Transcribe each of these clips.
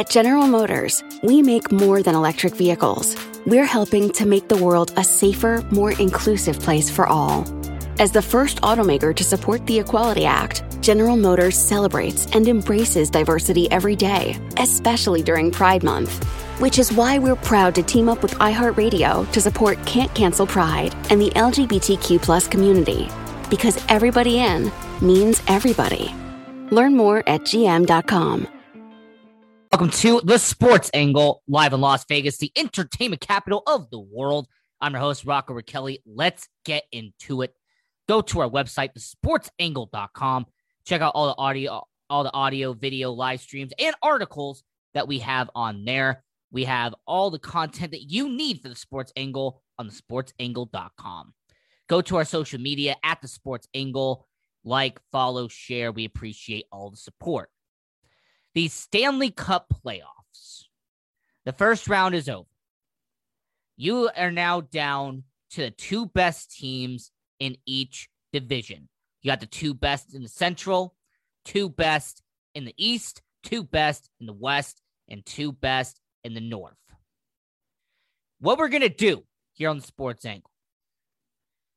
At General Motors, we make more than electric vehicles. We're helping to make the world a safer, more inclusive place for all. As the first automaker to support the Equality Act, General Motors celebrates and embraces diversity every day, especially during Pride Month. Which is why we're proud to team up with iHeartRadio to support Can't Cancel Pride and the LGBTQ community. Because everybody in means everybody. Learn more at gm.com. Welcome to the Sports Angle, live in Las Vegas, the entertainment capital of the world. I'm your host, Rocco Kelly. Let's get into it. Go to our website, thesportsangle.com. Check out all the audio, all the audio, video, live streams, and articles that we have on there. We have all the content that you need for the Sports Angle on the sportsangle.com. Go to our social media at the Sports Angle. Like, follow, share. We appreciate all the support. The Stanley Cup playoffs. The first round is over. You are now down to the two best teams in each division. You got the two best in the Central, two best in the East, two best in the West, and two best in the North. What we're going to do here on the Sports Angle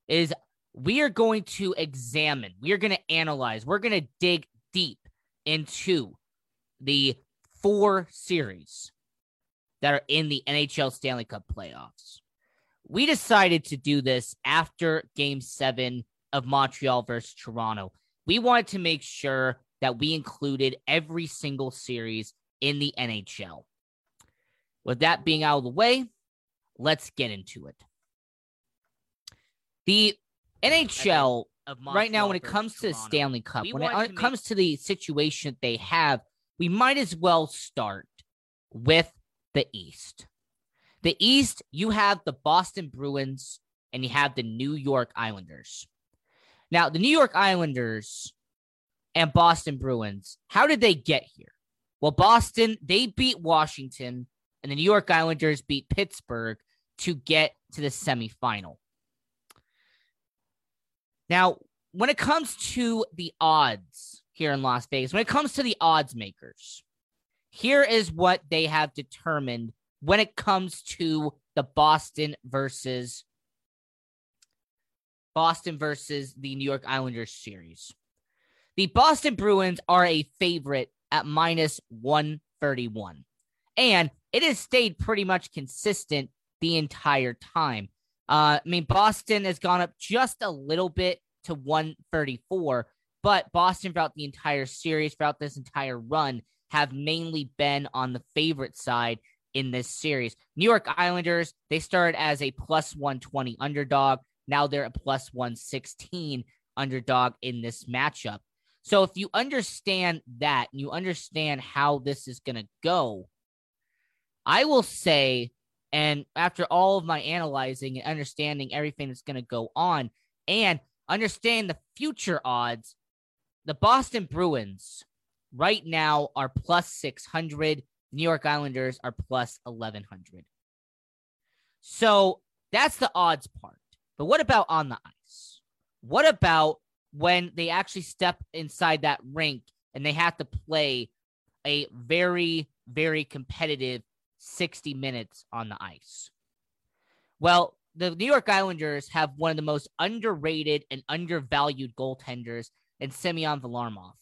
is we are going to examine, we are going to analyze, we're going to dig deep into the four series that are in the NHL Stanley Cup playoffs. We decided to do this after game seven of Montreal versus Toronto. We wanted to make sure that we included every single series in the NHL. With that being out of the way, let's get into it. The NHL right now, when it comes to the Stanley Cup, when it, it comes to the situation they have, we might as well start with the East. The East, you have the Boston Bruins and you have the New York Islanders. Now, the New York Islanders and Boston Bruins, how did they get here? Well, Boston, they beat Washington and the New York Islanders beat Pittsburgh to get to the semifinal. Now, when it comes to the odds here in Las Vegas, when it comes to the odds makers, here is what they have determined when it comes to the Boston versus Boston versus the New York Islanders series. The Boston Bruins are a favorite at minus 131. And it has stayed pretty much consistent the entire time. Uh, I mean, Boston has gone up just a little bit to 134, but Boston throughout the entire series, throughout this entire run, have mainly been on the favorite side in this series. New York Islanders, they started as a plus 120 underdog. Now they're a plus 116 underdog in this matchup. So if you understand that, and you understand how this is going to go, I will say, and after all of my analyzing and understanding everything that's going to go on and understand the future odds, the Boston Bruins right now are plus 600. New York Islanders are plus 1100. So that's the odds part. But what about on the ice? What about when they actually step inside that rink and they have to play a very, very competitive 60 minutes on the ice. Well, the New York Islanders have one of the most underrated and undervalued goaltenders in Semyon Varlamov.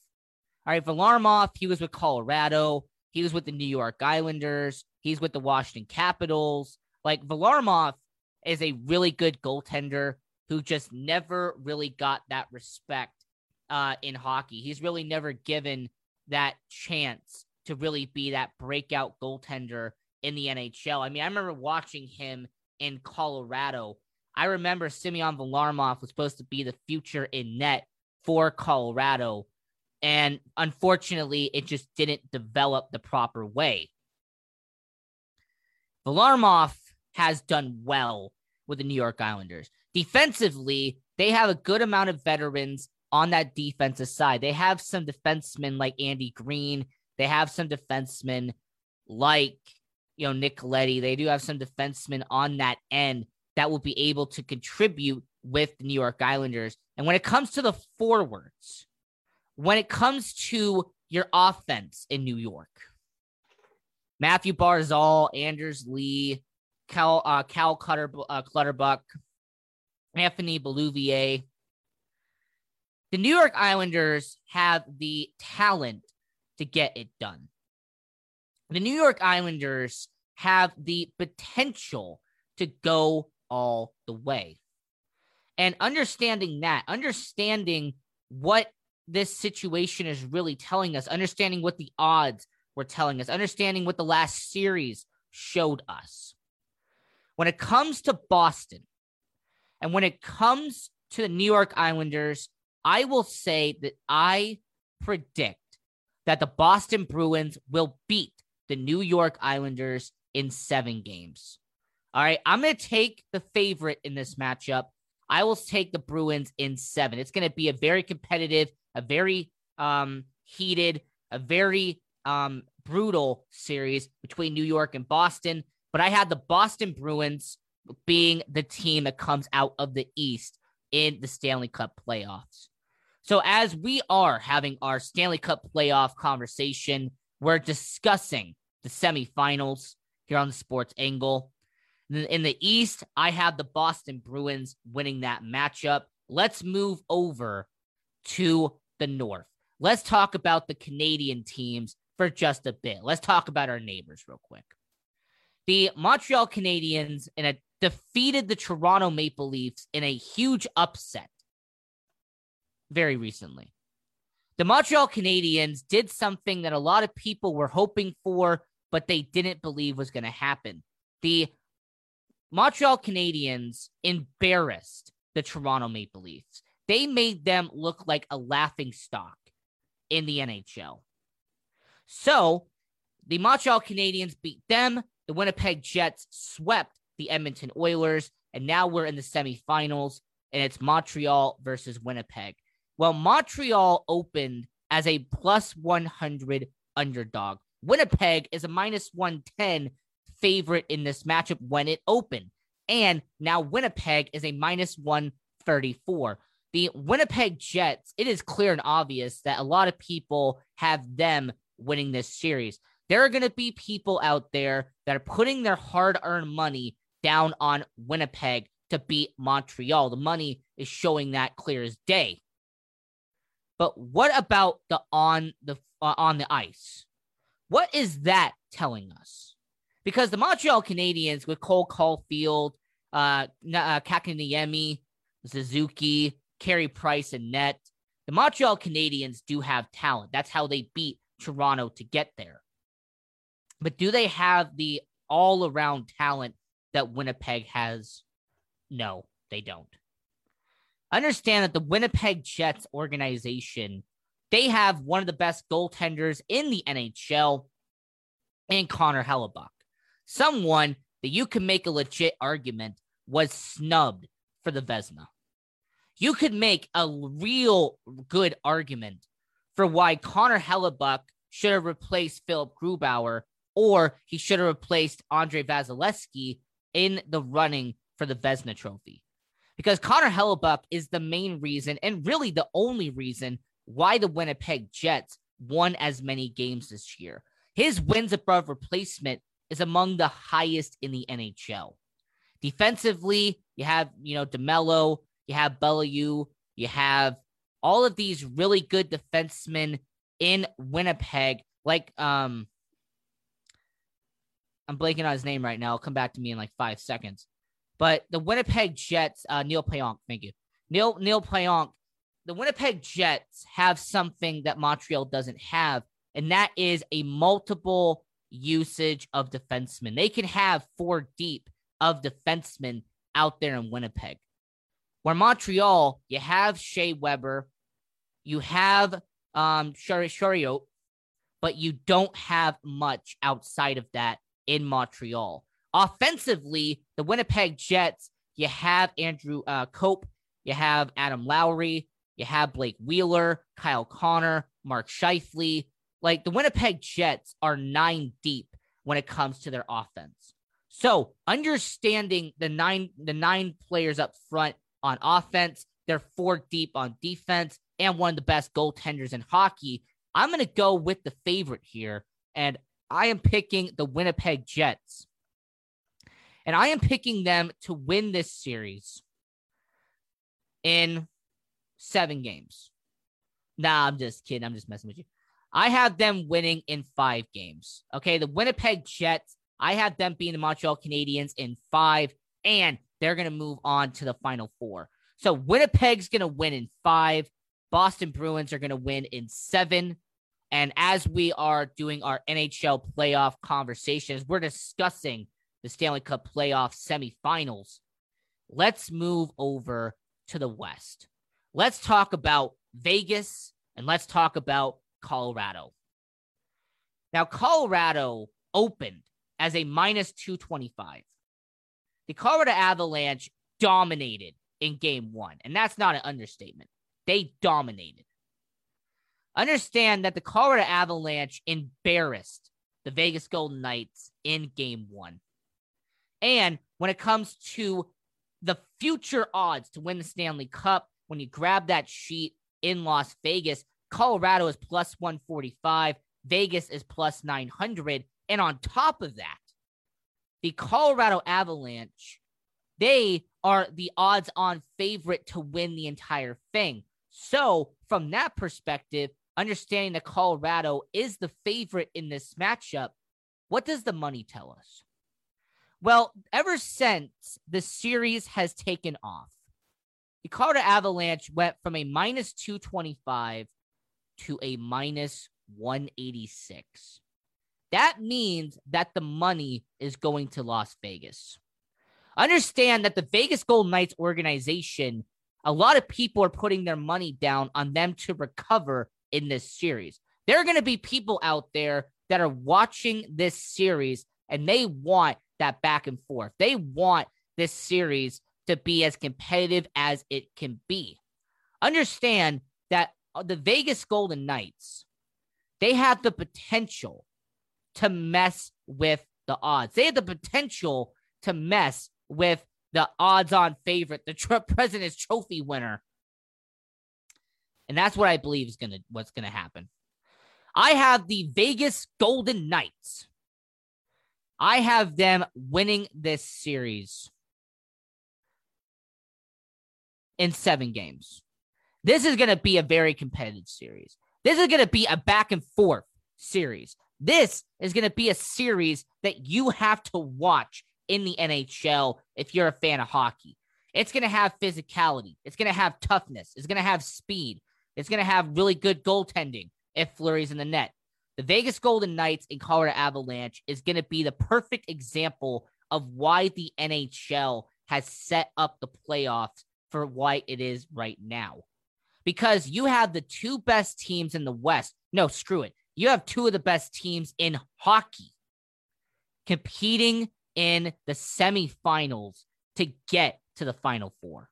All right, Varlamov, he was with Colorado. He was with the New York Islanders. He's with the Washington Capitals. Like Varlamov is a really good goaltender who just never really got that respect uh, in hockey. He's really never given that chance to really be that breakout goaltender in the NHL. I mean, I remember watching him in Colorado. I remember Semyon Varlamov was supposed to be the future in net for Colorado. And unfortunately, it just didn't develop the proper way. Varlamov has done well with the New York Islanders. Defensively, they have a good amount of veterans on that defensive side. They have some defensemen like Andy Greene. They have some defensemen like you know, Nick Leddy. They do have some defensemen on that end that will be able to contribute with the New York Islanders. And when it comes to the forwards, when it comes to your offense in New York, Mathew Barzal, Anders Lee, Cal, uh, Cal Cutter, uh, Clutterbuck, Anthony Beauvillier. The New York Islanders have the talent to get it done. The New York Islanders have the potential to go all the way. And understanding that, understanding what this situation is really telling us, understanding what the odds were telling us, understanding what the last series showed us. When it comes to Boston and when it comes to the New York Islanders, I will say that I predict that the Boston Bruins will beat the New York Islanders in seven games. All right, I'm going to take the favorite in this matchup. I will take the Bruins in seven. It's going to be a very competitive, a very um, heated, a very um, brutal series between New York and Boston. But I had the Boston Bruins being the team that comes out of the East in the Stanley Cup playoffs. So, as we are having our Stanley Cup playoff conversation, we're discussing the semifinals here on the sports angle. In the East, I have the Boston Bruins winning that matchup. Let's move over to the North. Let's talk about the Canadian teams for just a bit. Let's talk about our neighbors real quick. The Montreal Canadiens in a defeated the Toronto Maple Leafs in a huge upset very recently. The Montreal Canadiens did something that a lot of people were hoping for, but they didn't believe was going to happen. The Montreal Canadiens embarrassed the Toronto Maple Leafs. They made them look like a laughing stock in the NHL. So the Montreal Canadiens beat them. The Winnipeg Jets swept the Edmonton Oilers. And now we're in the semifinals, and it's Montreal versus Winnipeg. Well, Montreal opened as a plus 100 underdog. Winnipeg is a minus 110 favorite in this matchup when it opened. And now Winnipeg is a minus 134. The Winnipeg Jets, it is clear and obvious that a lot of people have them winning this series. There are going to be people out there that are putting their hard earned money down on Winnipeg to beat Montreal. The money is showing that clear as day. But what about the on the uh, on the ice? What is that telling us? Because the Montreal Canadiens with Cole Caufield, uh, uh Kotkaniemi, Suzuki, Carey Price, and net, the Montreal Canadiens do have talent. That's how they beat Toronto to get there. But do they have the all around talent that Winnipeg has? No, they don't. Understand that the Winnipeg Jets organization, they have one of the best goaltenders in the NHL and Connor Hellebuyck. Someone that you can make a legit argument was snubbed for the Vezina. You could make a real good argument for why Connor Hellebuyck should have replaced Philipp Grubauer or he should have replaced Andrei Vasilevskiy in the running for the Vezina Trophy. Because Connor Hellebuyck is the main reason and really the only reason why the Winnipeg Jets won as many games this year. His wins above replacement is among the highest in the NHL. Defensively, you have, you know, DeMelo, you have Beaulieu, you have all of these really good defensemen in Winnipeg, like um I'm blanking on his name right now. I'll come back to me in like five seconds. But the Winnipeg Jets, uh, Neil Pionk, thank you. Neil Neil Pionk, the Winnipeg Jets have something that Montreal doesn't have, and that is a multiple usage of defensemen. They can have four deep of defensemen out there in Winnipeg. Where Montreal, you have Shea Weber, you have um Chiarot, but you don't have much outside of that in Montreal. Offensively, the Winnipeg Jets, you have Andrew uh, Copp, you have Adam Lowry, you have Blake Wheeler, Kyle Connor, Mark Scheifele, like the Winnipeg Jets are nine deep when it comes to their offense. So understanding the nine the nine players up front on offense, they're four deep on defense, and one of the best goaltenders in hockey. I'm gonna go with the favorite here, and I am picking the Winnipeg Jets. And I am picking them to win this series in seven games. Nah, I'm just kidding. I'm just messing with you. I have them winning in five games. Okay. The Winnipeg Jets, I have them being the Montreal Canadiens in five, and they're going to move on to the final four. So Winnipeg's going to win in five. Boston Bruins are going to win in seven. And as we are doing our NHL playoff conversations, we're discussing the Stanley Cup playoff semifinals. Let's move over to the West. Let's talk about Vegas and let's talk about Colorado. Now, Colorado opened as a minus 225. The Colorado Avalanche dominated in game one, and that's not an understatement. They dominated. Understand that the Colorado Avalanche embarrassed the Vegas Golden Knights in game one. And when it comes to the future odds to win the Stanley Cup, when you grab that sheet in Las Vegas, Colorado is plus 145, Vegas is plus 900. And on top of that, the Colorado Avalanche, they are the odds on favorite to win the entire thing. So, from that perspective, understanding that Colorado is the favorite in this matchup, what does the money tell us? Well, ever since the series has taken off, the Colorado Avalanche went from a minus 225 to a minus 186. That means that the money is going to Las Vegas. Understand that the Vegas Golden Knights organization, a lot of people are putting their money down on them to recover in this series. There are going to be people out there that are watching this series and they want that back and forth. They want this series to be as competitive as it can be. Understand that Uh, the Vegas Golden Knights, they have the potential to mess with the odds. They have the potential to mess with the odds on favorite, the tr- President's Trophy winner. And that's what I believe is going to what's going to happen. I have the Vegas Golden Knights I have them winning this series in seven games. This is going to be a very competitive series. This is going to be a back and forth series. This is going to be a series that you have to watch in the NHL if you're a fan of hockey. It's going to have physicality. It's going to have toughness. It's going to have speed. It's going to have really good goaltending if Fleury's in the net. The Vegas Golden Knights and Colorado Avalanche is going to be the perfect example of why the NHL has set up the playoffs for why it is right now. Because you have the two best teams in the West. No, screw it. You have two of the best teams in hockey competing in the semifinals to get to the final four.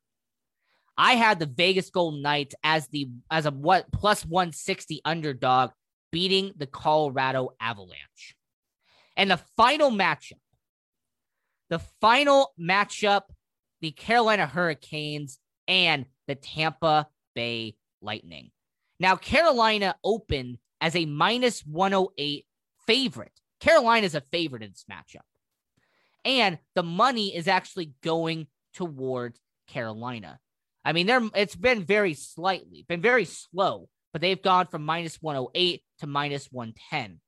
I had the Vegas Golden Knights as the as a what plus 160 underdog beating the Colorado Avalanche. And the final matchup, the final matchup, the Carolina Hurricanes and the Tampa Bay Lightning. Now, Carolina opened as a minus 108 favorite. Carolina is a favorite in this matchup. And the money is actually going towards Carolina. I mean, they're, it's been very slightly, been very slow but they've gone from minus 108 to minus 110.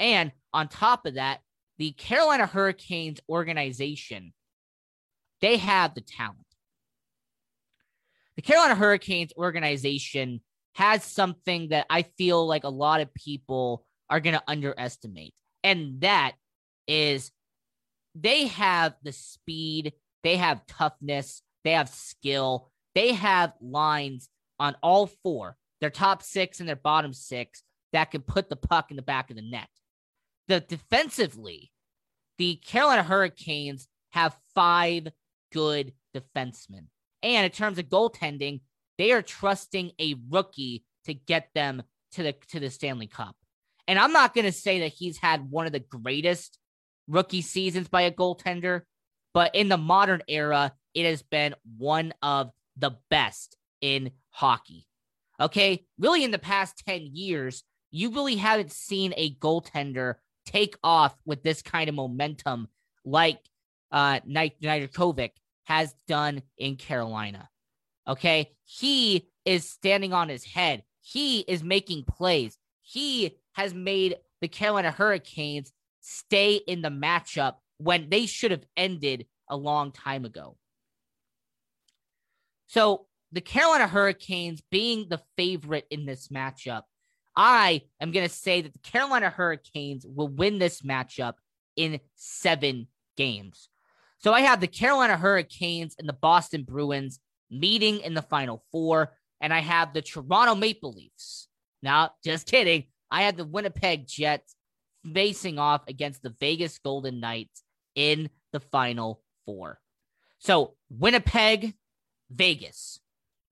And on top of that, the Carolina Hurricanes organization, they have the talent. The Carolina Hurricanes organization has something that I feel like a lot of people are going to underestimate. And that is they have the speed, they have toughness, they have skill, they have lines on all four their top six and their bottom six that can put the puck in the back of the net. The defensively, the Carolina Hurricanes have five good defensemen. And in terms of goaltending, they are trusting a rookie to get them to the to the Stanley Cup. And I'm not going to say that he's had one of the greatest rookie seasons by a goaltender, but in the modern era, it has been one of the best in hockey. Okay. Really, in the past 10 years, you really haven't seen a goaltender take off with this kind of momentum like uh Nedeljkovic has done in Carolina. Okay. He is standing on his head. He is making plays. He has made the Carolina Hurricanes stay in the matchup when they should have ended a long time ago. So, the Carolina Hurricanes being the favorite in this matchup, I am going to say that the Carolina Hurricanes will win this matchup in seven games. So I have the Carolina Hurricanes and the Boston Bruins meeting in the final four, and I have the Toronto Maple Leafs. Now, just kidding. I have the Winnipeg Jets facing off against the Vegas Golden Knights in the final four. So, Winnipeg, Vegas,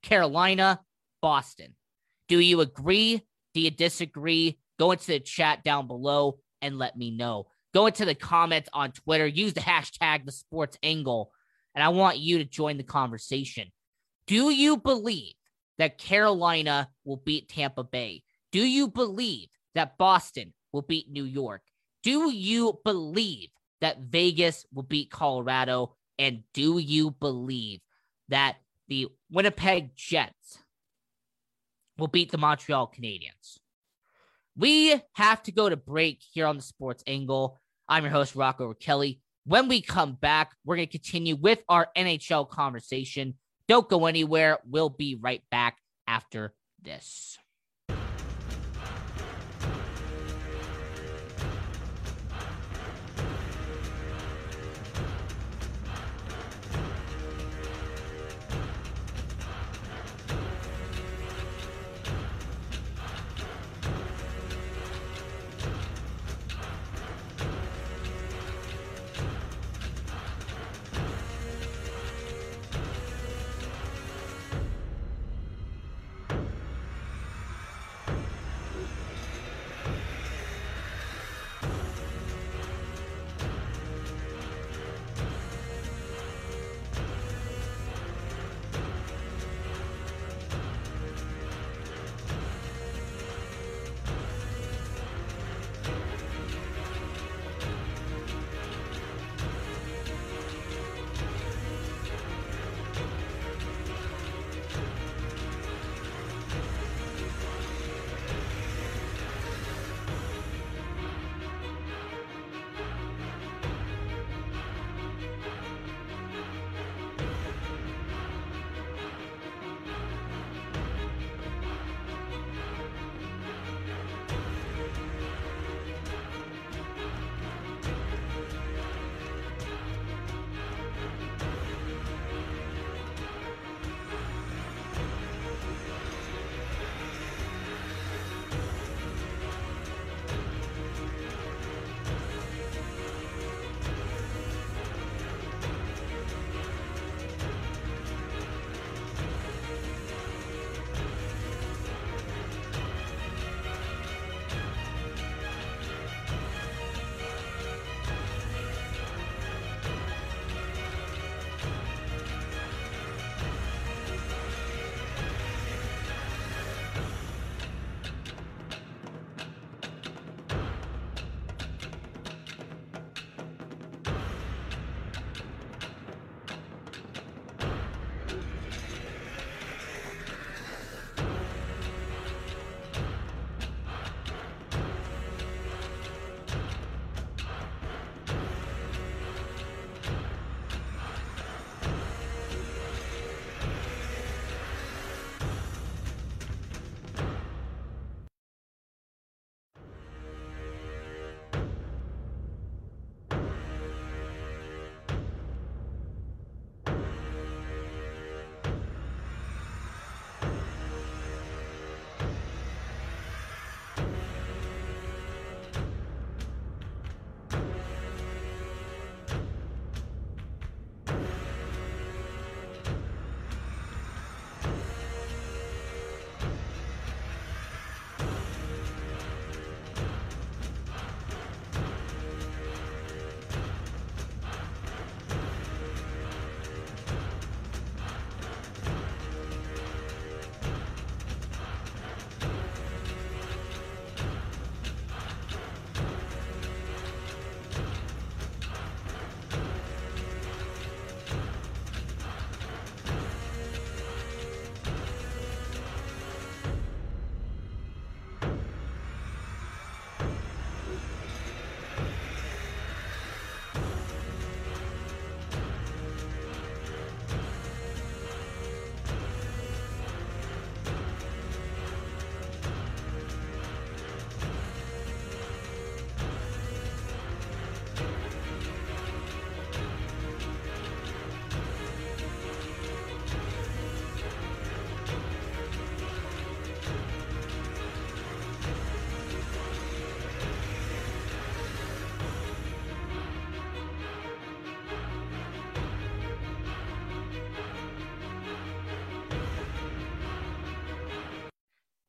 Carolina, Boston. Do you agree? Do you disagree? Go into the chat down below and let me know. Go into the comments on Twitter. Use the hashtag the sports angle. And I want you to join the conversation. Do you believe that Carolina will beat Tampa Bay? Do you believe that Boston will beat New York? Do you believe that Vegas will beat Colorado? And do you believe that the Winnipeg Jets will beat the Montreal Canadiens? We have to go to break here on the Sports Angle. I'm your host, Rocco Kelly. When we come back, we're going to continue with our NHL conversation. Don't go anywhere. We'll be right back after this.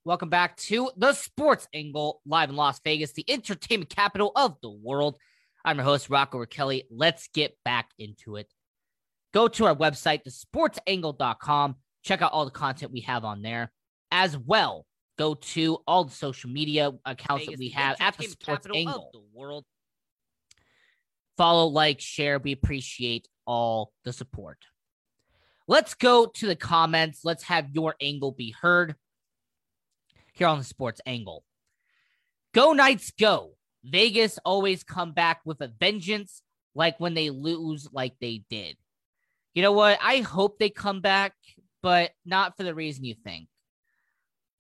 Welcome back to the Sports Angle live in Las Vegas, the entertainment capital of the world. I'm your host, Rocco Kelly. Let's get back into it. Go to our website, thesportsangle.com. Check out all the content we have on there. As well, go to all the social media accounts Vegas, that we have at the Sports Angle. the world. Follow, like, share. We appreciate all the support. Let's go to the comments. Let's have your angle be heard here on the Sports Angle. Go Knights, go. Vegas always come back with a vengeance, like when they lose, like they did. You know what? I hope they come back, but not for the reason you think.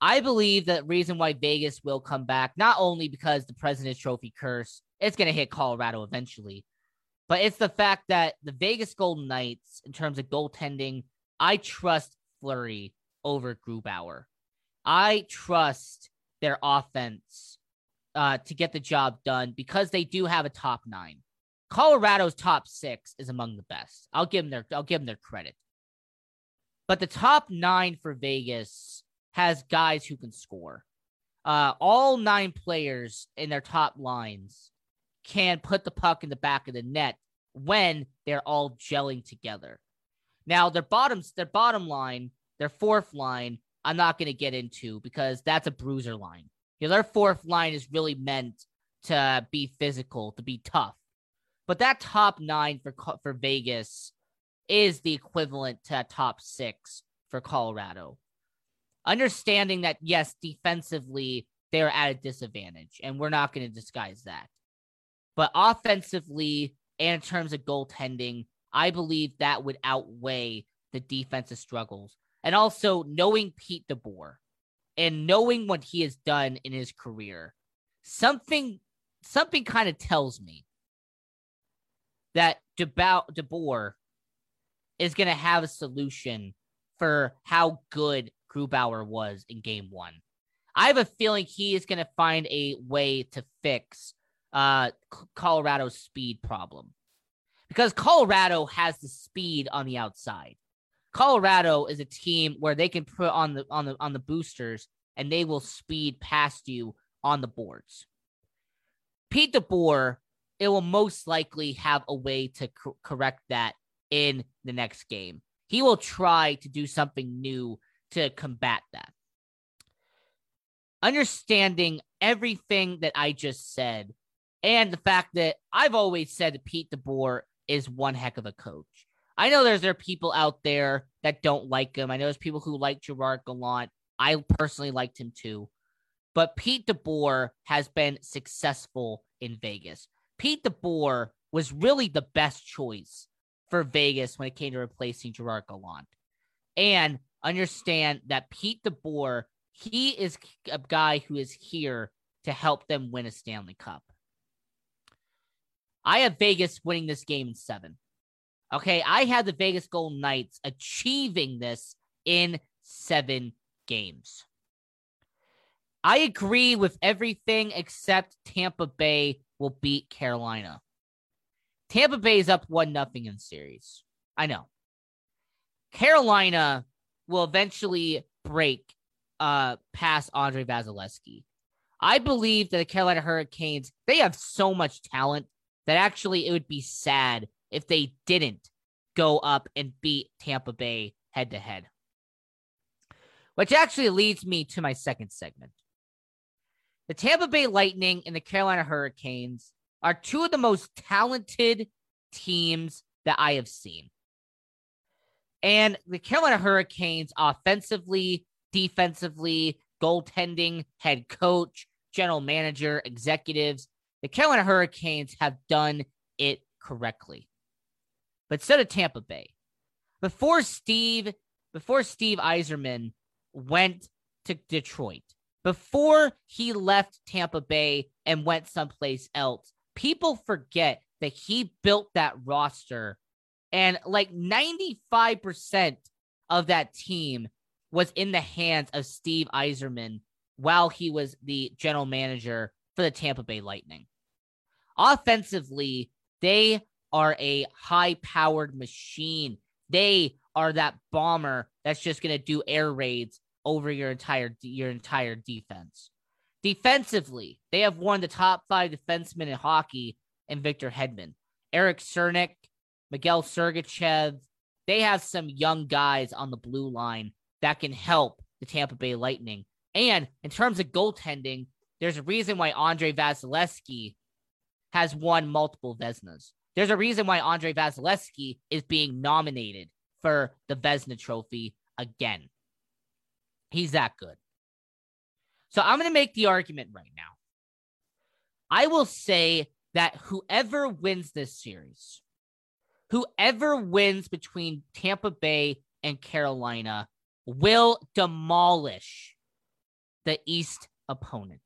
I believe that reason why Vegas will come back, not only because the President's Trophy curse, it's going to hit Colorado eventually, but it's the fact that the Vegas Golden Knights, in terms of goaltending, I trust Fleury over Grubauer. I trust their offense uh, to get the job done because they do have a top nine. Colorado's top six is among the best. I'll give them their I'll give them their credit. But the top nine for Vegas has guys who can score. Uh, all nine players in their top lines can put the puck in the back of the net when they're all gelling together. Now their bottoms, their bottom line, their fourth line, I'm not going to get into because that's a bruiser line. You our fourth line is really meant to be physical, to be tough. But that top nine for for Vegas is the equivalent to top six for Colorado. Understanding that yes, defensively they're at a disadvantage, and we're not going to disguise that. But offensively, and in terms of goaltending, I believe that would outweigh the defensive struggles. And also knowing Pete DeBoer and knowing what he has done in his career, something something kind of tells me that DeBoer, DeBoer is going to have a solution for how good Grubauer was in game one. I have a feeling he is going to find a way to fix uh, Colorado's speed problem because Colorado has the speed on the outside. Colorado is a team where they can put on the on the on the boosters and they will speed past you on the boards. Pete DeBoer, it will most likely have a way to co- correct that in the next game. He will try to do something new to combat that. Understanding everything that I just said, and the fact that I've always said that Pete DeBoer is one heck of a coach. I know there's there are people out there that don't like him. I know there's people who like Gerard Gallant. I personally liked him too. But Pete DeBoer has been successful in Vegas. Pete DeBoer was really the best choice for Vegas when it came to replacing Gerard Gallant. And understand that Pete DeBoer, he is a guy who is here to help them win a Stanley Cup. I have Vegas winning this game in seven. Okay, I had the Vegas Golden Knights achieving this in seven games. I agree with everything except Tampa Bay will beat Carolina. Tampa Bay is up one nothing in series. I know. Carolina will eventually break uh past Andrei Vasilevskiy. I believe that the Carolina Hurricanes, they have so much talent that actually it would be sad if they didn't go up and beat Tampa Bay head to head. Which actually leads me to my second segment. The Tampa Bay Lightning and the Carolina Hurricanes are two of the most talented teams that I have seen. And the Carolina Hurricanes, offensively, defensively, goaltending, head coach, general manager, executives, the Carolina Hurricanes have done it correctly. But so did Tampa Bay. Before Steve, before Steve Yzerman went to Detroit, before he left Tampa Bay and went someplace else, people forget that he built that roster and like 95% of that team was in the hands of Steve Yzerman while he was the general manager for the Tampa Bay Lightning. Offensively, they are a high powered machine. They are that bomber that's just going to do air raids over your entire your entire defense. Defensively, they have of the top five defensemen in hockey in Victor Hedman, Erik Cernak, Mikhail Sergachev. They have some young guys on the blue line that can help the Tampa Bay Lightning. And in terms of goaltending, there's a reason why Andrei Vasilevskiy has won multiple Vezinas. There's a reason why Andrei Vasilevskiy is being nominated for the Vezina Trophy again. He's that good. So I'm going to make the argument right now. I will say that whoever wins this series, whoever wins between Tampa Bay and Carolina, will demolish the East opponent.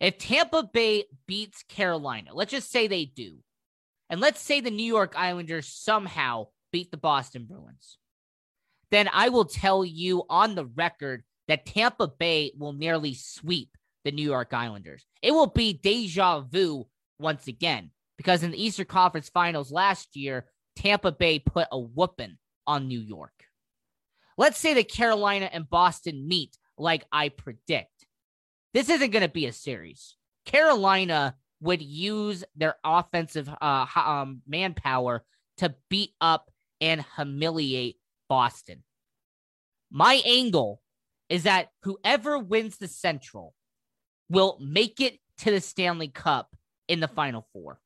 If Tampa Bay beats Carolina, let's just say they do, and let's say the New York Islanders somehow beat the Boston Bruins, then I will tell you on the record that Tampa Bay will nearly sweep the New York Islanders. It will be deja vu once again because in the Eastern Conference Finals last year, Tampa Bay put a whooping on New York. Let's say that Carolina and Boston meet like I predict. This isn't going to be a series. Carolina would use their offensive uh, um, manpower to beat up and humiliate Boston. My angle is that whoever wins the Central will make it to the Stanley Cup in the Final Four.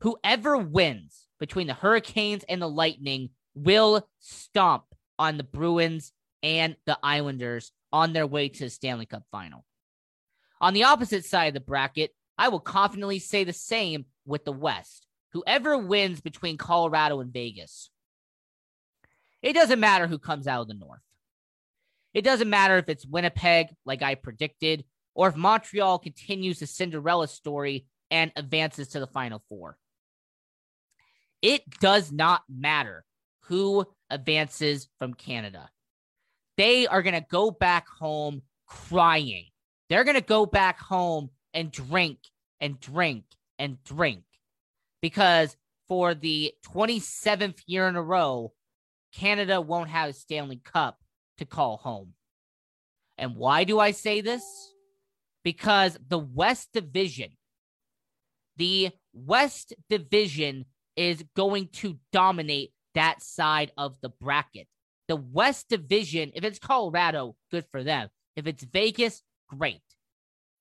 Whoever wins between the Hurricanes and the Lightning will stomp on the Bruins and the Islanders on their way to the Stanley Cup final. On the opposite side of the bracket, I will confidently say the same with the West. Whoever wins between Colorado and Vegas, it doesn't matter who comes out of the North. It doesn't matter if it's Winnipeg, like I predicted, or if Montreal continues the Cinderella story and advances to the Final Four. It does not matter who advances from Canada. They are going to go back home crying. They're going to go back home and drink and drink and drink because for the 27th year in a row, Canada won't have a Stanley Cup to call home. And why do I say this? Because the West Division, the West Division is going to dominate that side of the bracket. The West Division, if it's Colorado, good for them. If it's Vegas, great.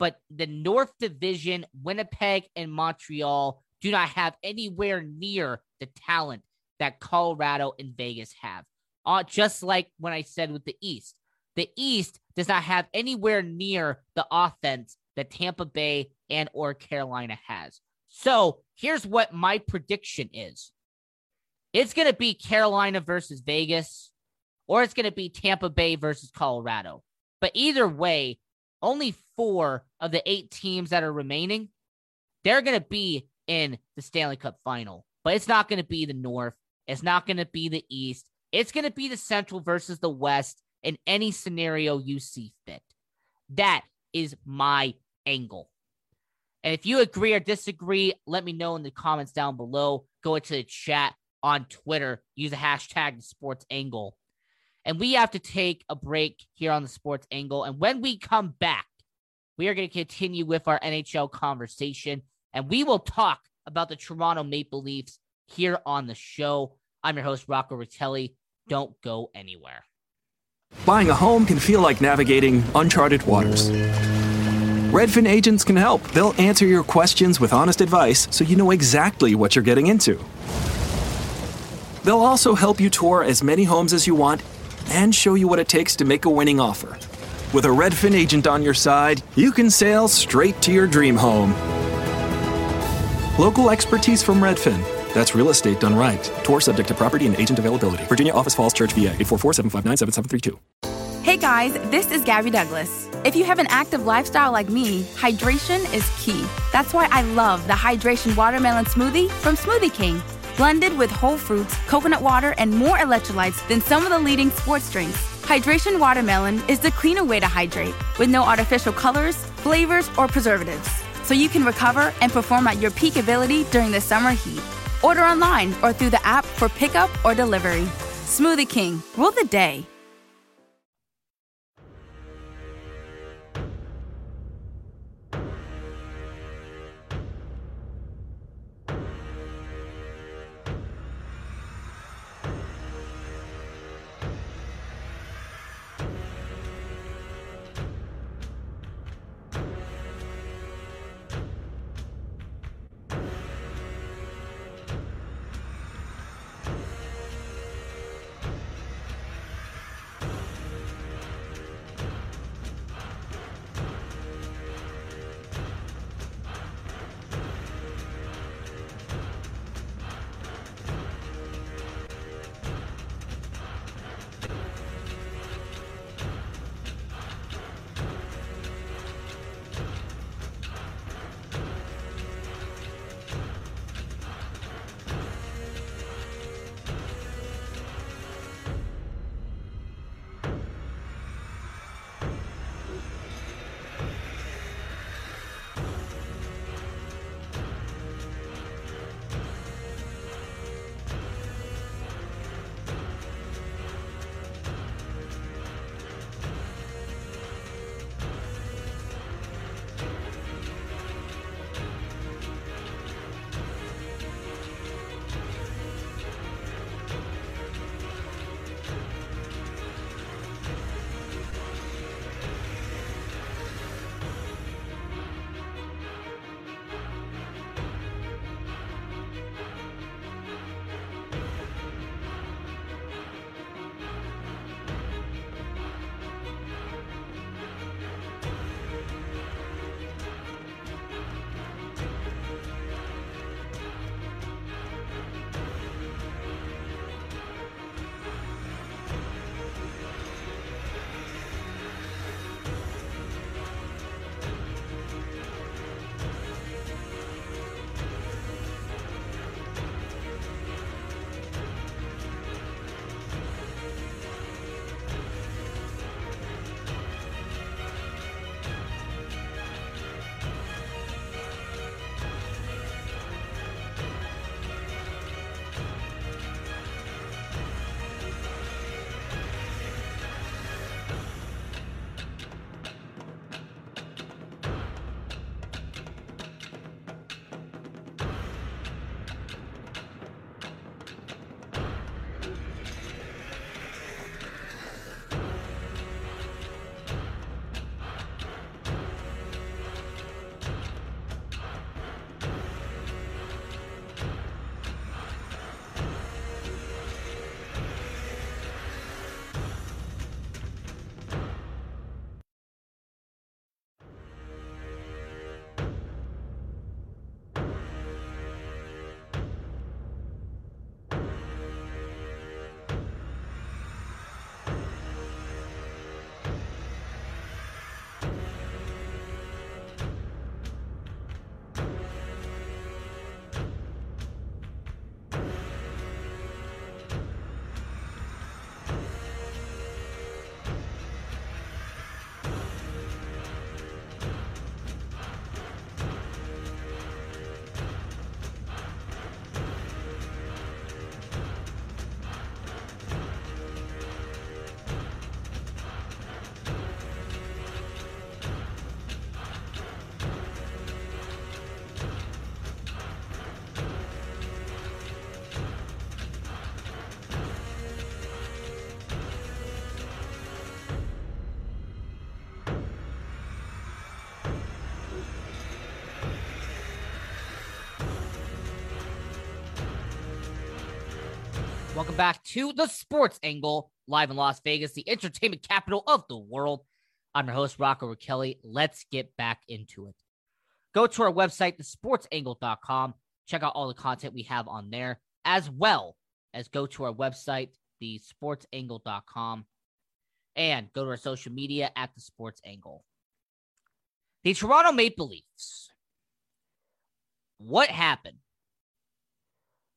But the North Division, Winnipeg and Montreal do not have anywhere near the talent that Colorado and Vegas have. Uh, just like when I said with the East, the East does not have anywhere near the offense that Tampa Bay and or Carolina has. So here's what my prediction is. It's going to be Carolina versus Vegas, or it's going to be Tampa Bay versus Colorado. But either way, only four of the eight teams that are remaining, they're going to be in the Stanley Cup final. But it's not going to be the North. It's not going to be the East. It's going to be the Central versus the West in any scenario you see fit. That is my angle. And if you agree or disagree, let me know in the comments down below. Go into the chat on Twitter. Use the hashtag sports angle. And we have to take a break here on the sports angle. And when we come back, we are going to continue with our NHL conversation. And we will talk about the Toronto Maple Leafs here on the show. I'm your host, Rocco Ritelli. Don't go anywhere. Buying a home can feel like navigating uncharted waters. Redfin agents can help. They'll answer your questions with honest advice so you know exactly what you're getting into. They'll also help you tour as many homes as you want and show you what it takes to make a winning offer. With a Redfin agent on your side, you can sail straight to your dream home. Local expertise from Redfin. That's real estate done right. Tour subject to property and agent availability. Virginia Office Falls Church, VA, 844 759 7732. Hey guys, this is Gabby Douglas. If you have an active lifestyle like me, hydration is key. That's why I love the Hydration Watermelon Smoothie from Smoothie King. Blended with whole fruits, coconut water, and more electrolytes than some of the leading sports drinks. Hydration Watermelon is the cleaner way to hydrate, with no artificial colors, flavors, or preservatives. So you can recover and perform at your peak ability during the summer heat. Order online or through the app for pickup or delivery. Smoothie King, rule the day. Welcome back to the Sports Angle, live in Las Vegas, the entertainment capital of the world. I'm your host, Rocco Kelly. Let's get back into it. Go to our website, thesportsangle.com. Check out all the content we have on there, as well as go to our website, thesportsangle.com, and go to our social media at the Sports Angle. The Toronto Maple Leafs. What happened?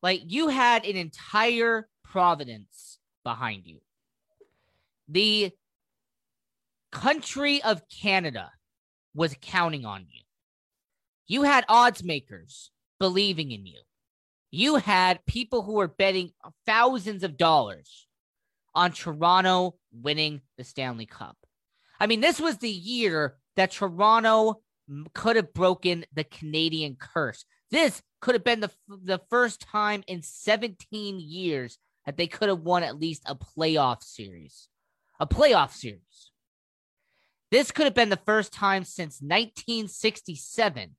Like you had an entire Providence behind you. The country of Canada was counting on you. You had odds makers believing in you. You had people who were betting thousands of dollars on Toronto winning the Stanley Cup. I mean, this was the year that Toronto could have broken the Canadian curse. This could have been the, the first time in 17 years that they could have won at least a playoff series. A playoff series. This could have been the first time since 1967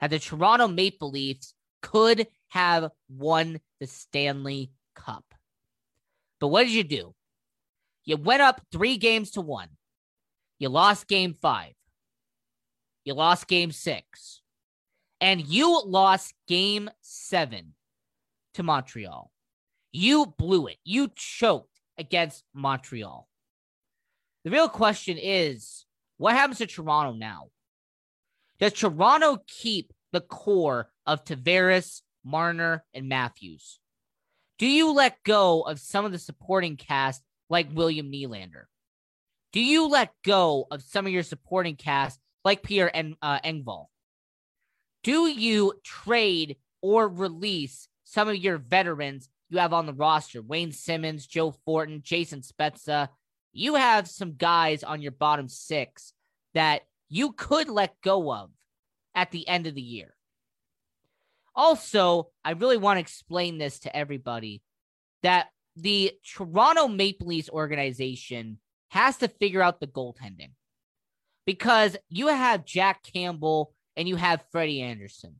that the Toronto Maple Leafs could have won the Stanley Cup. But what did you do? You went up three games to one. You lost game five. You lost game six. And you lost game seven to Montreal. You blew it. You choked against Montreal. The real question is what happens to Toronto now? Does Toronto keep the core of Tavares, Marner, and Matthews? Do you let go of some of the supporting cast like William Nylander? Do you let go of some of your supporting cast like Pierre en- uh, Engvall? Do you trade or release some of your veterans you have on the roster? Wayne Simmonds, Joe Thornton, Jason Spezza. You have some guys on your bottom six that you could let go of at the end of the year. Also, I really want to explain this to everybody that the Toronto Maple Leafs organization has to figure out the goaltending because you have Jack Campbell and you have Freddie Andersen.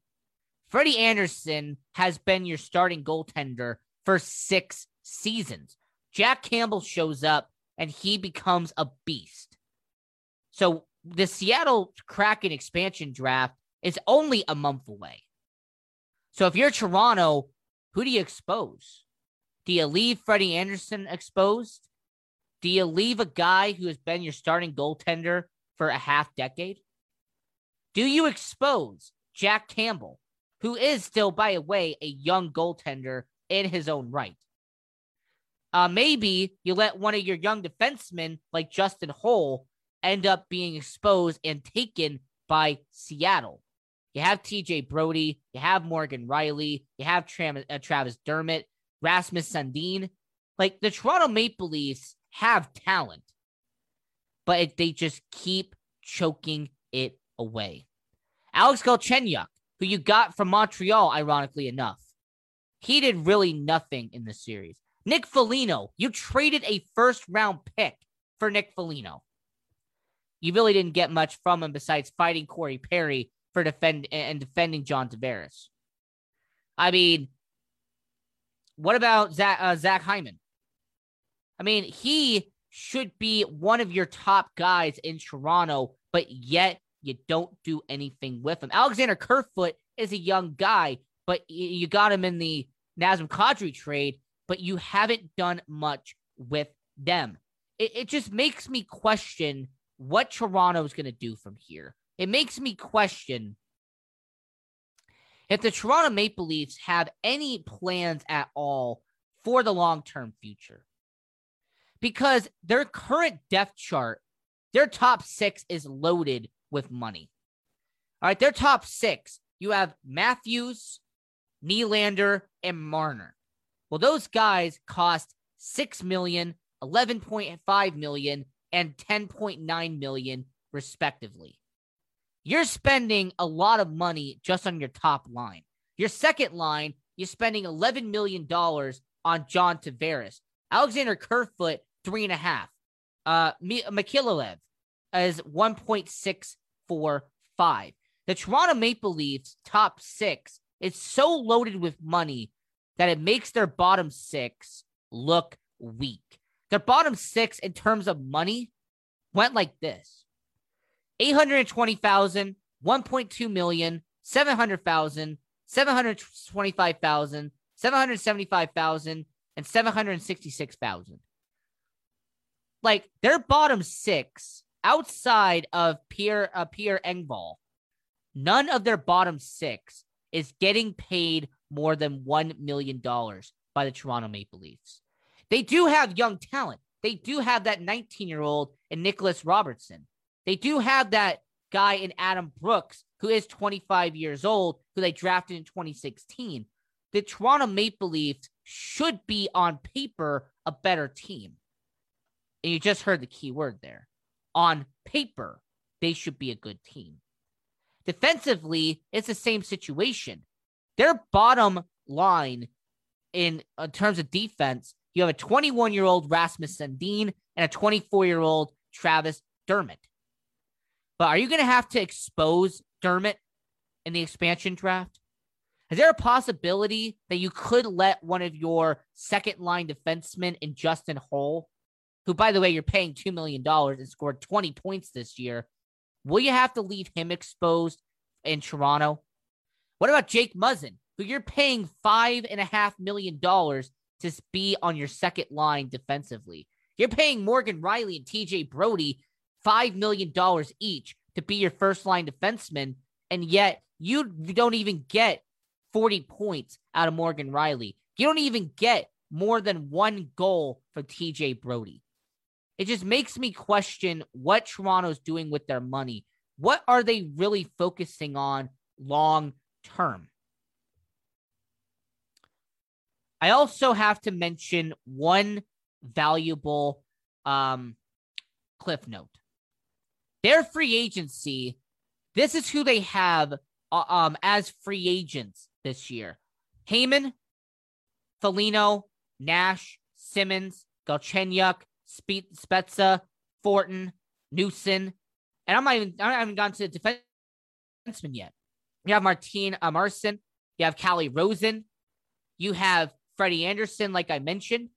Freddie Andersen has been your starting goaltender for six seasons. Jack Campbell shows up and he becomes a beast. So the Seattle Kraken expansion draft is only a month away. So if you're Toronto, who do you expose? Do you leave Freddie Andersen exposed? Do you leave a guy who has been your starting goaltender for a half decade? Do you expose Jack Campbell, who is still, by the way, a young goaltender in his own right? Uh, maybe you let one of your young defensemen, like Justin Holl, end up being exposed and taken by Seattle. You have TJ Brodie, you have Morgan Rielly, you have Tra- uh, Travis Dermott, Rasmus Sandin. Like the Toronto Maple Leafs have talent, but it, they just keep choking it away. Alex Galchenyuk, who you got from Montreal, ironically enough, he did really nothing in the series. Nick Foligno, you traded a first round pick for Nick Foligno you really didn't get much from him besides fighting Corey Perry for defend and defending John Tavares. I mean, what about Zach, uh, Zach Hyman? I mean, he should be one of your top guys in Toronto, but yet you don't do anything with him. Alexander Kerfoot is a young guy, but you got him in the Nazem Kadri trade, but you haven't done much with them. It, it just makes me question what Toronto is going to do from here. It makes me question if the Toronto Maple Leafs have any plans at all for the long term future. Because their current depth chart, their top six is loaded with money. All right, their top six, you have Matthews, Nylander, and Marner. Well, those guys cost 6 million, 11.5 million, and 10.9 million respectively. You're spending a lot of money just on your top line. Your second line, you're spending $11 million on John Tavares. Alexander Kerfoot, three and a half. Uh, Mikheyev is 1.645. The Toronto Maple Leafs top six is so loaded with money that it makes their bottom six look weak. Their bottom six in terms of money went like this 820,000, 1.2 million, 700,000, 725,000, 775,000, and 766,000. Like their bottom six outside of Pierre uh, Pierre Engvall, none of their bottom six is getting paid more than $1 million by the Toronto Maple Leafs. They do have young talent. They do have that 19 year old in Nicholas Robertson. They do have that guy in Adam Brooks, who is 25 years old, who they drafted in 2016. The Toronto Maple Leafs should be on paper a better team. And you just heard the key word there. On paper, they should be a good team. Defensively, it's the same situation. Their bottom line in, in terms of defense, you have a 21 year old Rasmus Sandin and a 24 year old Travis Dermott. But are you going to have to expose Dermott in the expansion draft? Is there a possibility that you could let one of your second line defensemen in Justin Holl, who, by the way, you're paying $2 million and scored 20 points this year, will you have to leave him exposed in Toronto? What about Jake Muzzin, who you're paying $5.5 million to be on your second line defensively? You're paying Morgan Rielly and TJ Brodie $5 million each to be your first line defenseman, and yet you don't even get 40 points out of Morgan Rielly. You don't even get more than one goal for TJ Brodie. It just makes me question what Toronto's doing with their money. What are they really focusing on long term? I also have to mention one valuable um, cliff note. Their free agency, this is who they have uh, um, as free agents this year. Hyman, Foligno, Nash, Simmonds, Galchenyuk, Spe- Spezza, Fortin, Newson, and I'm not even I haven't gone to the defenseman yet. You have Martin uh, Marson, you have Calle Rosen, you have Freddie Andersen, like I mentioned.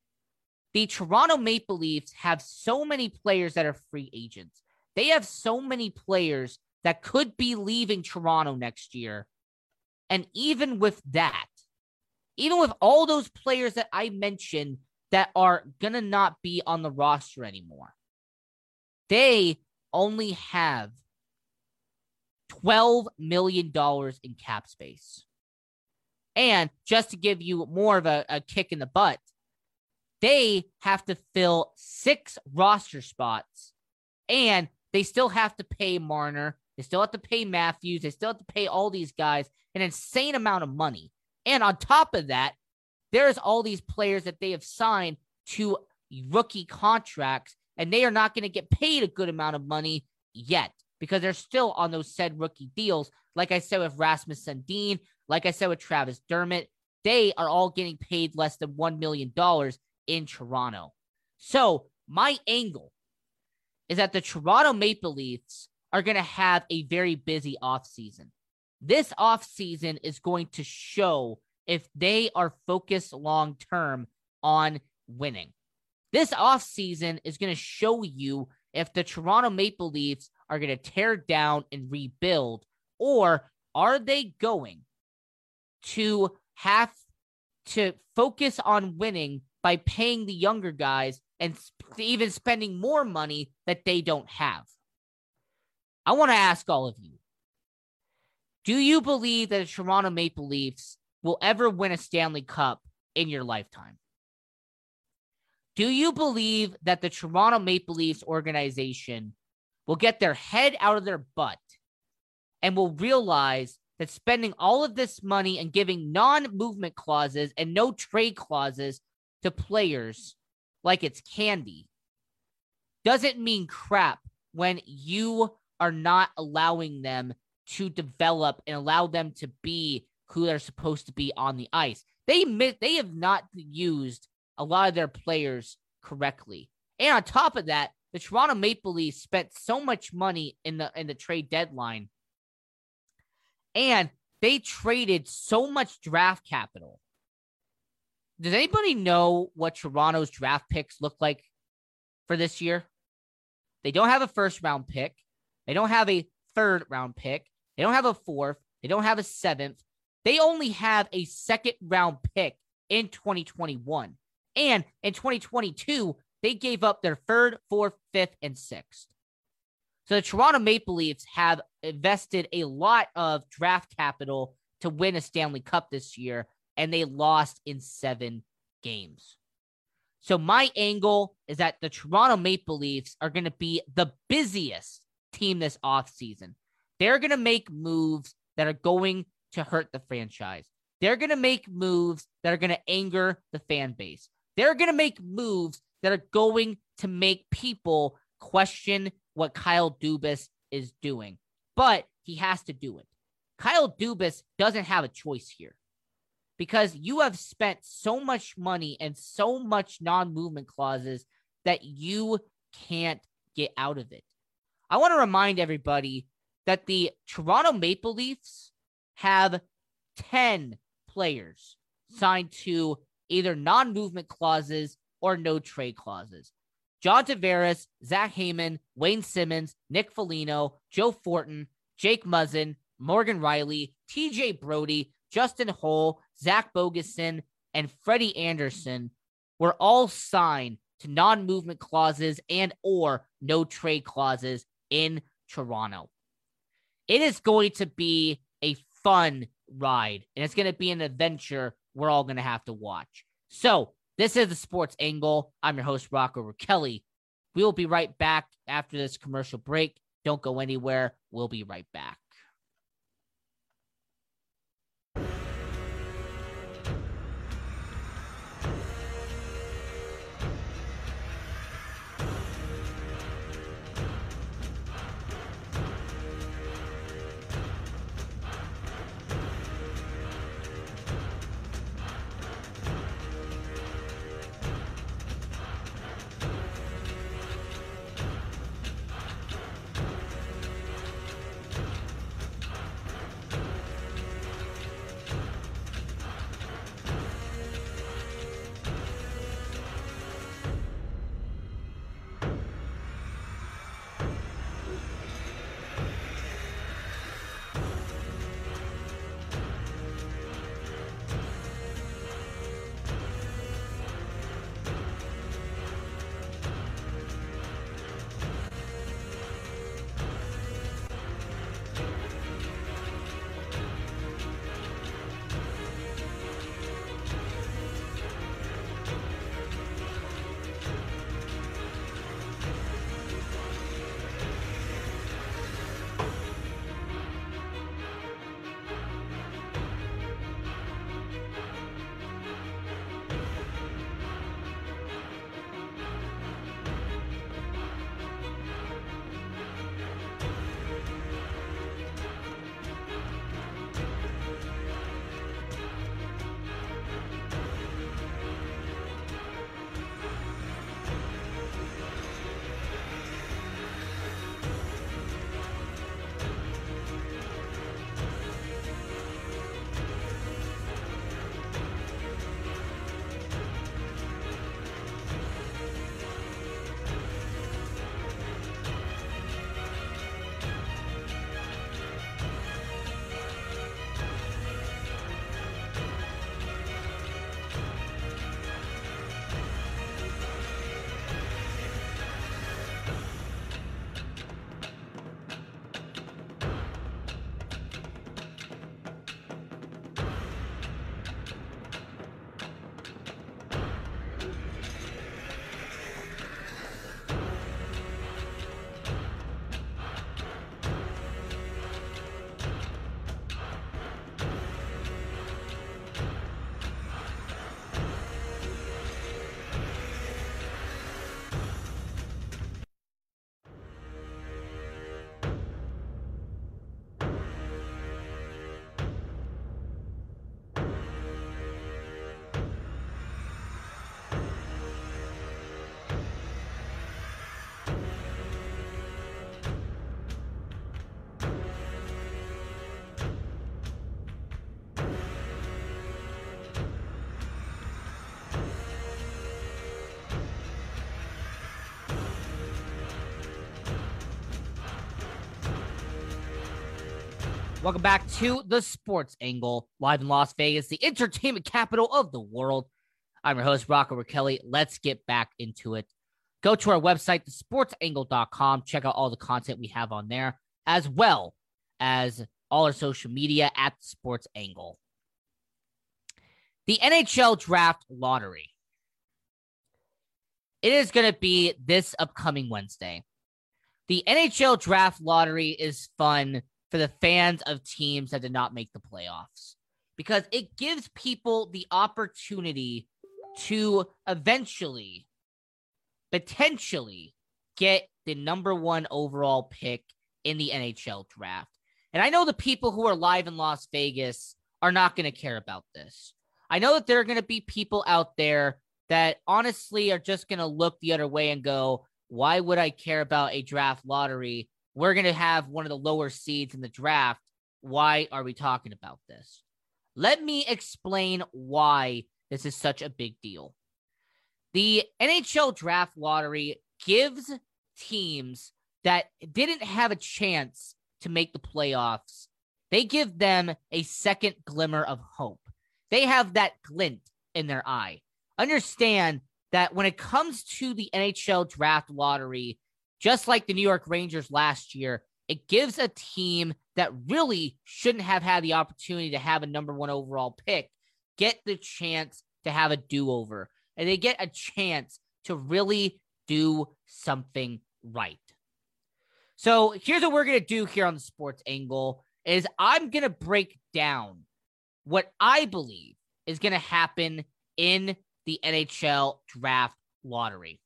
The Toronto Maple Leafs have so many players that are free agents. They have so many players that could be leaving Toronto next year. And even with that, even with all those players that I mentioned that are going to not be on the roster anymore, they only have $12 million in cap space. And just to give you more of a, a kick in the butt, they have to fill six roster spots and they still have to pay Marner. They still have to pay Matthews. They still have to pay all these guys an insane amount of money. And on top of that, there's all these players that they have signed to rookie contracts, and they are not going to get paid a good amount of money yet because they're still on those said rookie deals. Like I said with Rasmus Sandin, like I said with Travis Dermott, they are all getting paid less than $1 million in Toronto. So, my angle is that the Toronto Maple Leafs are going to have a very busy offseason. This offseason is going to show if they are focused long term on winning. This offseason is going to show you if the Toronto Maple Leafs are going to tear down and rebuild, or are they going to have to focus on winning by paying the younger guys and even spending more money that they don't have. I want to ask all of you do you believe that the Toronto Maple Leafs will ever win a Stanley Cup in your lifetime? Do you believe that the Toronto Maple Leafs organization will get their head out of their butt and will realize that spending all of this money and giving non movement clauses and no trade clauses to players like it's candy doesn't mean crap when you are not allowing them to develop and allow them to be who they're supposed to be on the ice. They they have not used a lot of their players correctly. And on top of that, the Toronto Maple Leafs spent so much money in the in the trade deadline. And they traded so much draft capital Does anybody know what Toronto's draft picks look like for this year? They don't have a first round pick. They don't have a third round pick. They don't have a fourth. They don't have a seventh. They only have a second round pick in 2021. And in 2022, they gave up their third, fourth, fifth, and sixth. So the Toronto Maple Leafs have invested a lot of draft capital to win a Stanley Cup this year, and they lost in seven games. So my angle is that the Toronto Maple Leafs are going to be the busiest team this offseason. They're going to make moves that are going to hurt the franchise. They're going to make moves that are going to anger the fan base. They're going to make moves that are going to make people question what Kyle Dubas is doing. But he has to do it. Kyle Dubas doesn't have a choice here because you have spent so much money and so much non movement clauses that you can't get out of it. I want to remind everybody that the Toronto Maple Leafs have 10 players signed to either non movement clauses or no trade clauses. John Tavares, Zach Hyman, Wayne Simmonds, Nick Foligno, Joe Thornton, Jake Muzzin, Morgan Rielly, TJ Brodie, Justin Holl, Zach Bogosian, and Freddie Andersen were all signed to non-movement clauses and or no trade clauses in Toronto. It is going to be fun ride and it's going to be an adventure we're all going to have to watch. So, this is the Sports Angle. I'm your host Rocco Kelly. We will be right back after this commercial break. Don't go anywhere. We'll be right back. Welcome back to the Sports Angle, live in Las Vegas, the entertainment capital of the world. I'm your host, Rocco Kelly. Let's get back into it. Go to our website, thesportsangle.com. Check out all the content we have on there, as well as all our social media at Sports Angle. The NHL Draft Lottery. It is going to be this upcoming Wednesday. The NHL Draft Lottery is fun for the fans of teams that did not make the playoffs because it gives people the opportunity to eventually, potentially get the number one overall pick in the NHL draft. And I know the people who are live in Las Vegas are not going to care about this. I know that there are going to be people out there that honestly are just going to look the other way and go, why would I care about a draft lottery we're going to have one of the lower seeds in the draft. Why are we talking about this? Let me explain why this is such a big deal. The NHL draft lottery gives teams that didn't have a chance to make the playoffs, they give them a second glimmer of hope. They have that glint in their eye. Understand that when it comes to the NHL draft lottery, just like the New York Rangers last year, it gives a team that really shouldn't have had the opportunity to have a number one overall pick get the chance to have a do over. And they get a chance to really do something right. So here's what we're going to do here on the sports angle is I'm going to break down what I believe is going to happen in the NHL draft lottery.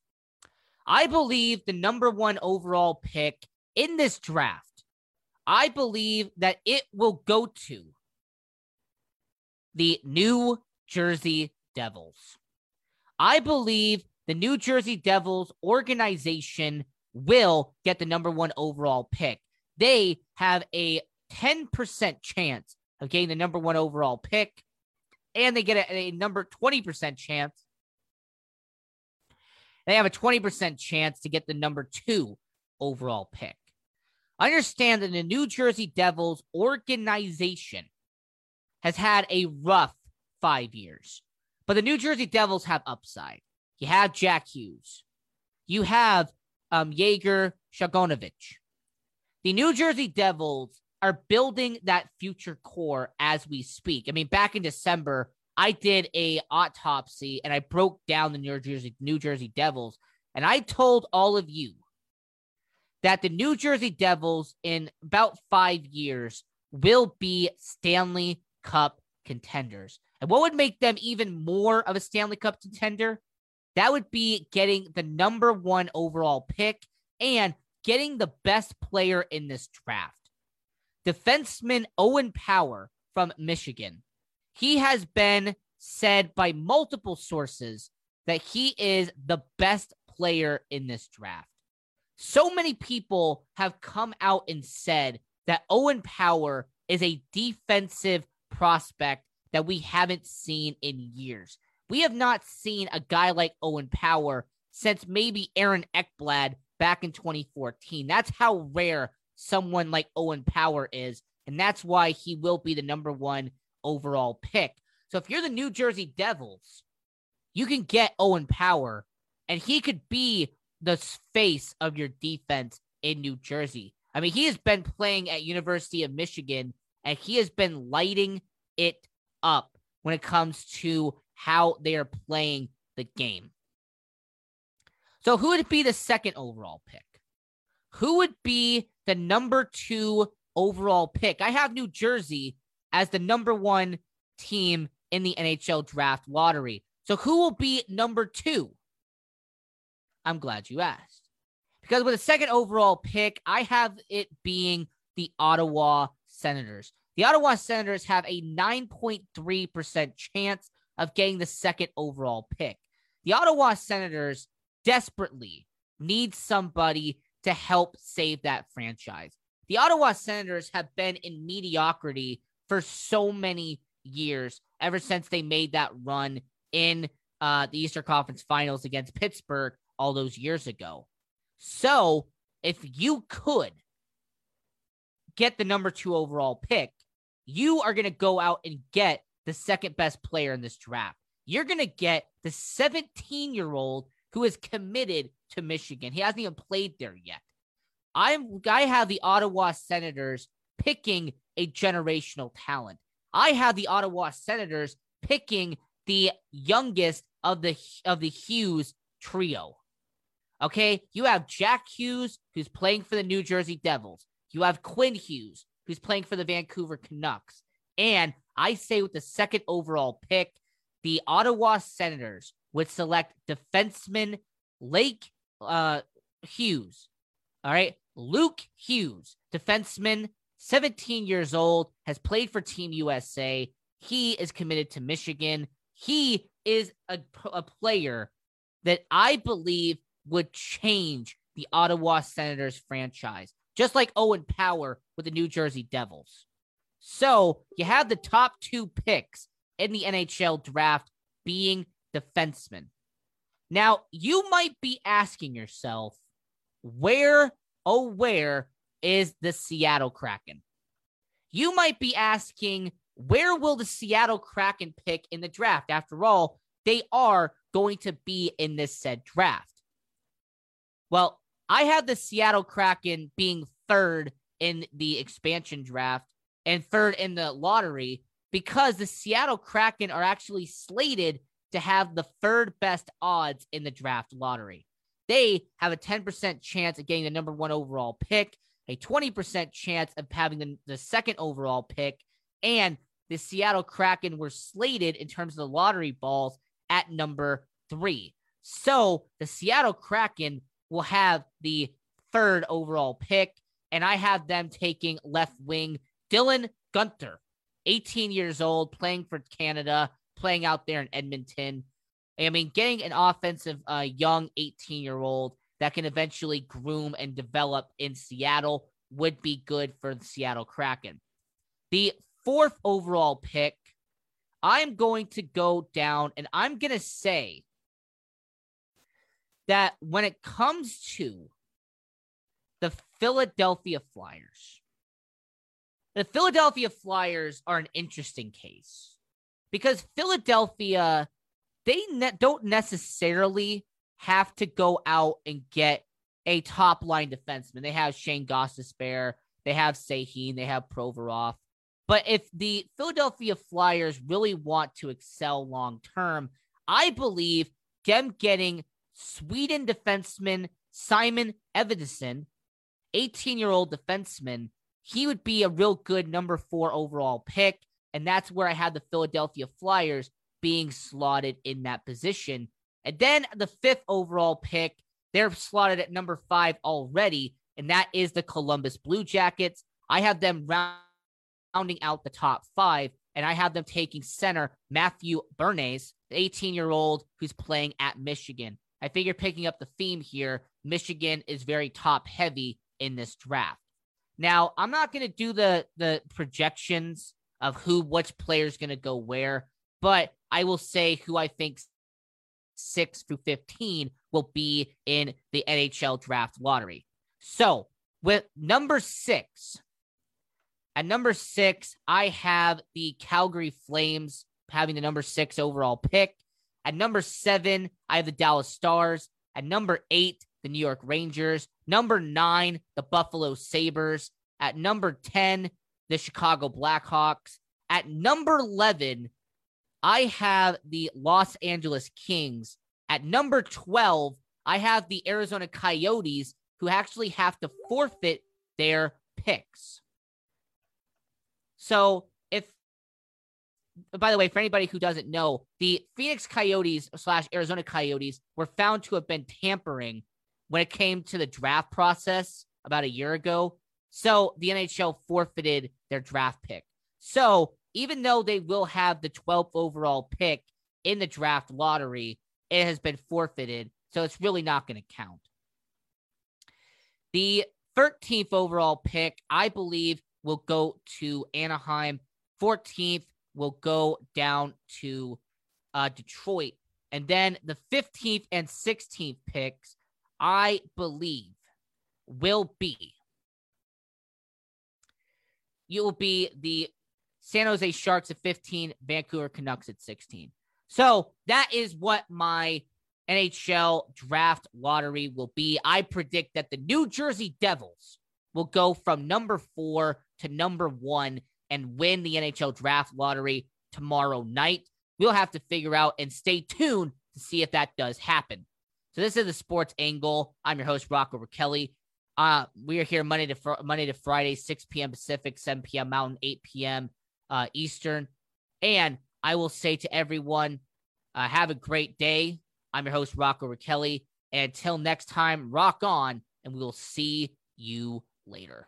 I believe the number one overall pick in this draft, I believe that it will go to the New Jersey Devils. I believe the New Jersey Devils organization will get the number one overall pick. They have a 10% chance of getting the number one overall pick, and they get a, a number 20% chance they have a 20% chance to get the number two overall pick. Understand that the New Jersey Devils organization has had a rough five years, but the New Jersey Devils have upside. You have Jack Hughes, you have um, Yegor Sharangovich. The New Jersey Devils are building that future core as we speak. I mean, back in December, I did a autopsy and I broke down the New Jersey New Jersey Devils and I told all of you that the New Jersey Devils in about 5 years will be Stanley Cup contenders. And what would make them even more of a Stanley Cup contender? That would be getting the number 1 overall pick and getting the best player in this draft. Defenseman Owen Power from Michigan he has been said by multiple sources that he is the best player in this draft. So many people have come out and said that Owen Power is a defensive prospect that we haven't seen in years. We have not seen a guy like Owen Power since maybe Aaron Ekblad back in 2014. That's how rare someone like Owen Power is. And that's why he will be the number one overall pick. So if you're the New Jersey Devils, you can get Owen Power, and he could be the face of your defense in New Jersey. I mean, he has been playing at University of Michigan, and he has been lighting it up when it comes to how they are playing the game. So, who would be the second overall pick? Who would be the number two overall pick? I have New Jersey as the number one team in the NHL draft lottery. So, who will be number two? I'm glad you asked. Because with a second overall pick, I have it being the Ottawa Senators. The Ottawa Senators have a 9.3% chance of getting the second overall pick. The Ottawa Senators desperately need somebody to help save that franchise. The Ottawa Senators have been in mediocrity for so many years, ever since they made that run in uh, the Eastern Conference Finals against Pittsburgh all those years ago. So, if you could get the number two overall pick, you are going to go out and get the second best player in this draft. You're going to get the 17 year old who is committed to Michigan. He hasn't even played there yet. I'm I have the Ottawa Senators picking a generational talent. I have the Ottawa Senators picking the youngest of the of the Hughes trio. Okay, you have Jack Hughes who's playing for the New Jersey Devils. You have Quinn Hughes who's playing for the Vancouver Canucks. And I say with the second overall pick, the Ottawa Senators would select defenseman Lake uh, Hughes. All right. Luke Hughes, defenseman, 17 years old, has played for Team USA. He is committed to Michigan. He is a, a player that I believe would change the Ottawa Senators franchise, just like Owen Power with the New Jersey Devils. So you have the top two picks in the NHL draft being defensemen. Now, you might be asking yourself, where, oh, where is the Seattle Kraken? You might be asking, where will the Seattle Kraken pick in the draft? After all, they are going to be in this said draft. Well, I have the Seattle Kraken being third in the expansion draft and third in the lottery because the Seattle Kraken are actually slated to have the third best odds in the draft lottery. They have a 10% chance of getting the number one overall pick, a 20% chance of having the, the second overall pick, and the Seattle Kraken were slated in terms of the lottery balls at number three. So the Seattle Kraken will have the third overall pick, and I have them taking left wing Dylan Guenther, 18 years old, playing for Canada, playing out there in Edmonton. I mean, getting an offensive uh, young 18 year old that can eventually groom and develop in Seattle would be good for the Seattle Kraken. The fourth overall pick, I'm going to go down and I'm going to say that when it comes to the Philadelphia Flyers, the Philadelphia Flyers are an interesting case because Philadelphia, they ne- don't necessarily have to go out and get a top line defenseman. They have Shane Goss to spare. they have Sahin, they have Provorov. But if the Philadelphia Flyers really want to excel long term, I believe them getting Sweden defenseman Simon Edvinsson, 18 year old defenseman, he would be a real good number four overall pick. And that's where I had the Philadelphia Flyers being slotted in that position. And then the fifth overall pick, they're slotted at number five already, and that is the Columbus Blue Jackets. I have them rounding out the top five, and I have them taking center Matthew Beniers, the 18 year old who's playing at Michigan. I figure picking up the theme here, Michigan is very top heavy in this draft. Now, I'm not going to do the the projections of who which player is going to go where, but I will say who I think 6 through 15 will be in the NHL draft lottery. So, with number 6, at number 6, I have the Calgary Flames having the number 6 overall pick. At number seven, I have the Dallas Stars. At number eight, the New York Rangers. Number nine, the Buffalo Sabres. At number 10, the Chicago Blackhawks. At number 11, I have the Los Angeles Kings. At number 12, I have the Arizona Coyotes, who actually have to forfeit their picks. So if by the way, for anybody who doesn't know, the Phoenix Coyotes slash Arizona Coyotes were found to have been tampering when it came to the draft process about a year ago. So the NHL forfeited their draft pick. So even though they will have the 12th overall pick in the draft lottery, it has been forfeited. So it's really not going to count. The 13th overall pick, I believe, will go to Anaheim. 14th will go down to uh, Detroit. And then the 15th and 16th picks, I believe, will be you will be the San Jose Sharks at 15, Vancouver Canucks at 16. So that is what my NHL draft lottery will be. I predict that the New Jersey Devils will go from number four to number one and win the NHL draft lottery tomorrow night. We'll have to figure out and stay tuned to see if that does happen. So this is the sports angle. I'm your host, Rocco Kelly. Uh, we are here Monday to fr- Monday to Friday, 6 p.m. Pacific, 7 p.m. Mountain, 8 p.m. Uh, Eastern. And I will say to everyone, uh, have a great day. I'm your host, Rocco Kelly. And until next time, rock on, and we will see you later.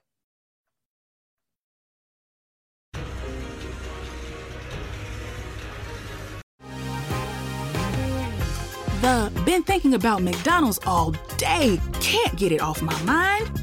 The been thinking about McDonald's all day. Can't get it off my mind.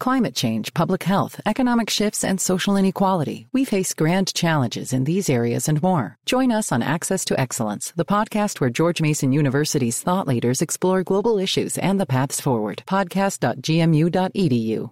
Climate change, public health, economic shifts, and social inequality. We face grand challenges in these areas and more. Join us on Access to Excellence, the podcast where George Mason University's thought leaders explore global issues and the paths forward. Podcast.gmu.edu.